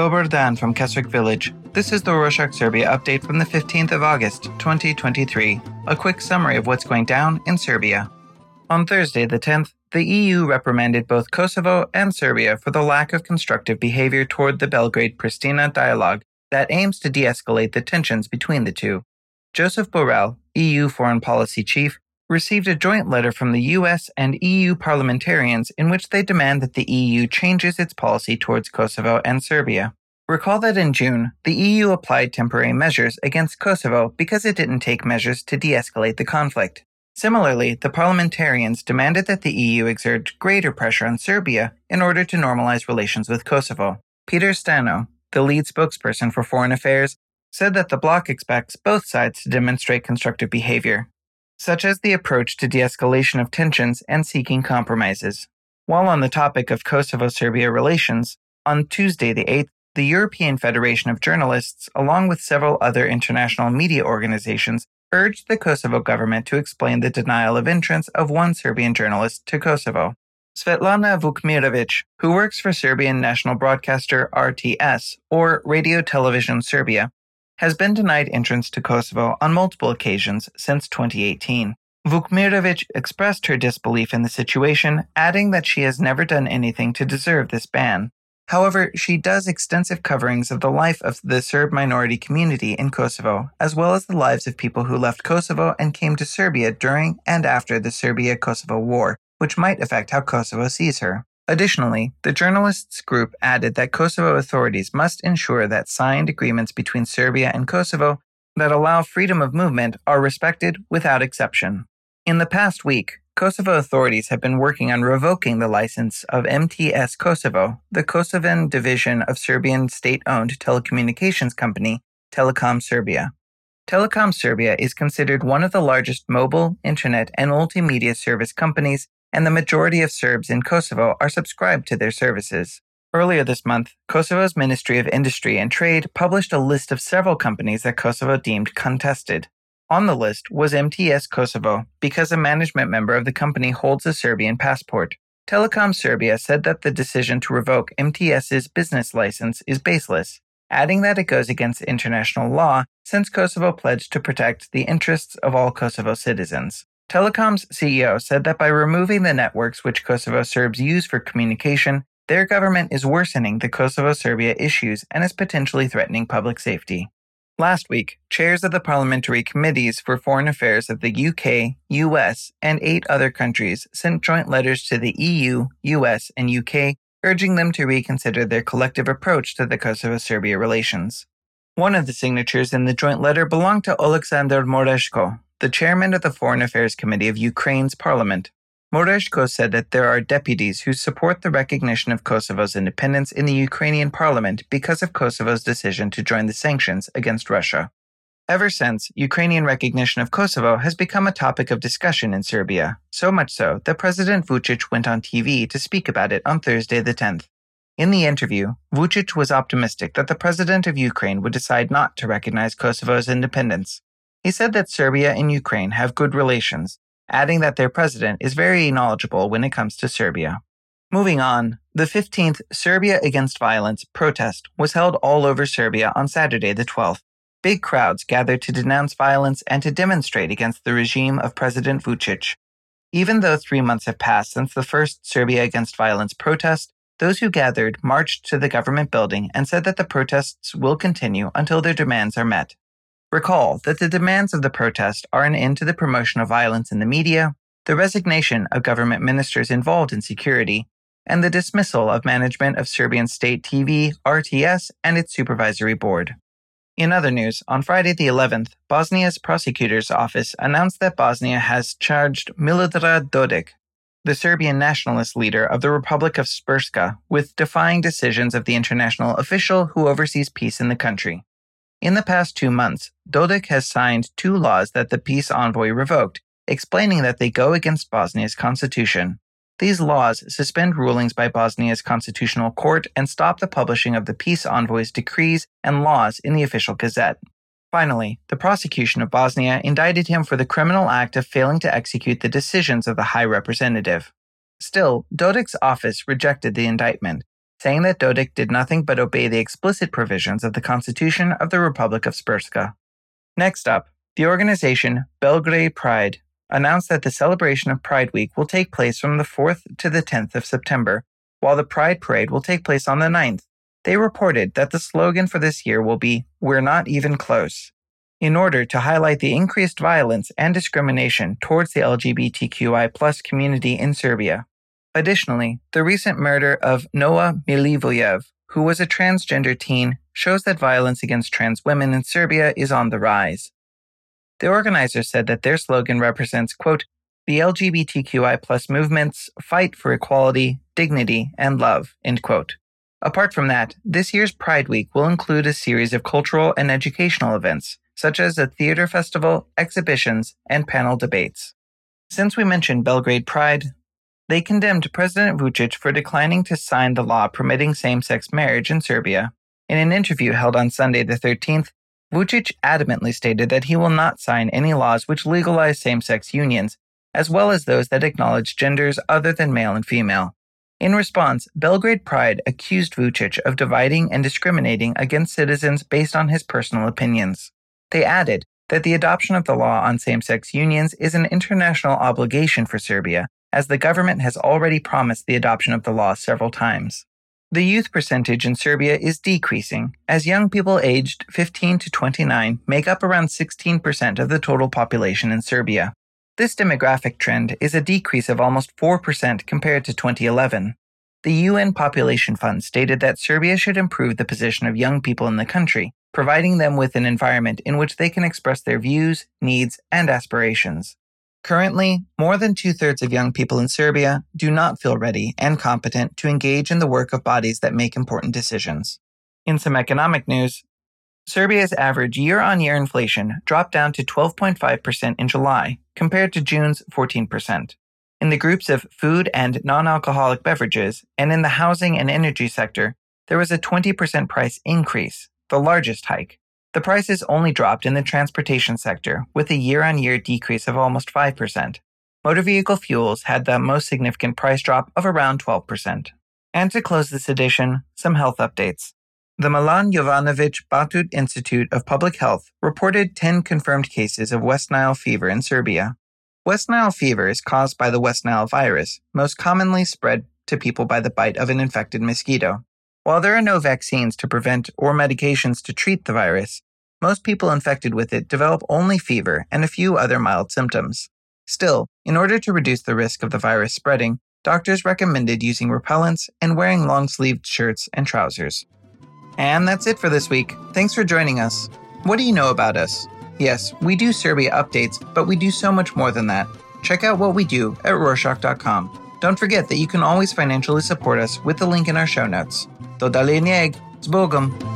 Dobar Dan from Keswick Village. This is the Rorshok Serbia update from the 15th of August, 2023. A quick summary of what's going down in Serbia. On Thursday, the 10th, the EU reprimanded both Kosovo and Serbia for the lack of constructive behavior toward the Belgrade Pristina dialogue that aims to de escalate the tensions between the two. Joseph Borrell, EU foreign policy chief, received a joint letter from the US and EU parliamentarians in which they demand that the EU changes its policy towards Kosovo and Serbia. Recall that in June, the EU applied temporary measures against Kosovo because it didn't take measures to de escalate the conflict. Similarly, the parliamentarians demanded that the EU exert greater pressure on Serbia in order to normalize relations with Kosovo. Peter Stano, the lead spokesperson for foreign affairs, said that the bloc expects both sides to demonstrate constructive behavior, such as the approach to de escalation of tensions and seeking compromises. While on the topic of Kosovo Serbia relations, on Tuesday the 8th, the European Federation of Journalists, along with several other international media organizations, urged the Kosovo government to explain the denial of entrance of one Serbian journalist to Kosovo. Svetlana Vukmirovic, who works for Serbian national broadcaster RTS, or Radio Television Serbia, has been denied entrance to Kosovo on multiple occasions since 2018. Vukmirovic expressed her disbelief in the situation, adding that she has never done anything to deserve this ban. However, she does extensive coverings of the life of the Serb minority community in Kosovo, as well as the lives of people who left Kosovo and came to Serbia during and after the Serbia Kosovo War, which might affect how Kosovo sees her. Additionally, the journalists group added that Kosovo authorities must ensure that signed agreements between Serbia and Kosovo that allow freedom of movement are respected without exception. In the past week, Kosovo authorities have been working on revoking the license of MTS Kosovo, the Kosovan division of Serbian state owned telecommunications company Telecom Serbia. Telecom Serbia is considered one of the largest mobile, internet, and multimedia service companies and the majority of Serbs in Kosovo are subscribed to their services. Earlier this month, Kosovo's Ministry of Industry and Trade published a list of several companies that Kosovo deemed contested. On the list was MTS Kosovo because a management member of the company holds a Serbian passport. Telecom Serbia said that the decision to revoke MTS's business license is baseless, adding that it goes against international law since Kosovo pledged to protect the interests of all Kosovo citizens. Telecom's CEO said that by removing the networks which Kosovo Serbs use for communication, their government is worsening the Kosovo Serbia issues and is potentially threatening public safety. Last week, chairs of the parliamentary committees for foreign affairs of the UK, US, and eight other countries sent joint letters to the EU, US, and UK urging them to reconsider their collective approach to the Kosovo Serbia relations. One of the signatures in the joint letter belonged to Oleksandr Merezhko, the chairman of the Foreign Affairs Committee of Ukraine's parliament. Merezhko said that there are deputies who support the recognition of Kosovo's independence in the Ukrainian parliament because of Kosovo's decision to join the sanctions against Russia. Ever since, Ukrainian recognition of Kosovo has become a topic of discussion in Serbia, so much so that President Vucic went on TV to speak about it on Thursday the 10th. In the interview, Vucic was optimistic that the president of Ukraine would decide not to recognize Kosovo's independence. He said that Serbia and Ukraine have good relations, adding that their president is very knowledgeable when it comes to Serbia. Moving on, the 15th Serbia Against Violence protest was held all over Serbia on Saturday the 12th. Big crowds gathered to denounce violence and to demonstrate against the regime of President Vucic. Even though three months have passed since the first Serbia Against Violence protest, those who gathered marched to the government building and said that the protests will continue until their demands are met. Recall that the demands of the protest are an end to the promotion of violence in the media, the resignation of government ministers involved in security, and the dismissal of management of Serbian state TV, RTS, and its supervisory board. In other news, on Friday the 11th, Bosnia's prosecutor's office announced that Bosnia has charged Milorad Dodik, the Serbian nationalist leader of the Republic of Srpska, with defying decisions of the international official who oversees peace in the country. In the past two months, Dodik has signed two laws that the peace envoy revoked, explaining that they go against Bosnia's constitution. These laws suspend rulings by Bosnia's constitutional court and stop the publishing of the peace envoy's decrees and laws in the official gazette. Finally, the prosecution of Bosnia indicted him for the criminal act of failing to execute the decisions of the High Representative. Still, Dodik's office rejected the indictment, saying that Dodik did nothing but obey the explicit provisions of the Constitution of the Republic of Srpska. Next up, the organization Belgrade Pride announced that the celebration of Pride Week will take place from the 4th to the 10th of September, while the Pride Parade will take place on the 9th. They reported that the slogan for this year will be, We're Not Even Close, in order to highlight the increased violence and discrimination towards the LGBTQI community in Serbia. Additionally, the recent murder of Noa Milivojev, who was a transgender teen, shows that violence against trans women in Serbia is on the rise. The organizers said that their slogan represents, quote, the LGBTQI plus movement's fight for equality, dignity, and love, end quote. Apart from that, this year's Pride Week will include a series of cultural and educational events, such as a theater festival, exhibitions, and panel debates. Since we mentioned Belgrade Pride, they condemned President Vucic for declining to sign the law permitting same sex marriage in Serbia. In an interview held on Sunday the 13th, Vucic adamantly stated that he will not sign any laws which legalize same sex unions, as well as those that acknowledge genders other than male and female. In response, Belgrade Pride accused Vucic of dividing and discriminating against citizens based on his personal opinions. They added that the adoption of the law on same sex unions is an international obligation for Serbia as the government has already promised the adoption of the law several times. The youth percentage in Serbia is decreasing, as young people aged 15 to 29 make up around 16% of the total population in Serbia. This demographic trend is a decrease of almost 4% compared to 2011. The UN Population Fund stated that Serbia should improve the position of young people in the country, providing them with an environment in which they can express their views, needs, and aspirations. Currently, more than two thirds of young people in Serbia do not feel ready and competent to engage in the work of bodies that make important decisions. In some economic news, Serbia's average year on year inflation dropped down to 12.5% in July, compared to June's 14%. In the groups of food and non alcoholic beverages, and in the housing and energy sector, there was a 20% price increase, the largest hike. The prices only dropped in the transportation sector, with a year on year decrease of almost 5%. Motor vehicle fuels had the most significant price drop of around 12%. And to close this edition, some health updates. The Milan Jovanovic Batut Institute of Public Health reported 10 confirmed cases of West Nile fever in Serbia. West Nile fever is caused by the West Nile virus, most commonly spread to people by the bite of an infected mosquito. While there are no vaccines to prevent or medications to treat the virus, most people infected with it develop only fever and a few other mild symptoms. Still, in order to reduce the risk of the virus spreading, doctors recommended using repellents and wearing long sleeved shirts and trousers. And that's it for this week. Thanks for joining us. What do you know about us? Yes, we do Serbia updates, but we do so much more than that. Check out what we do at Rorshok.com. Don't forget that you can always financially support us with the link in our show notes. Do dalej z Bogom!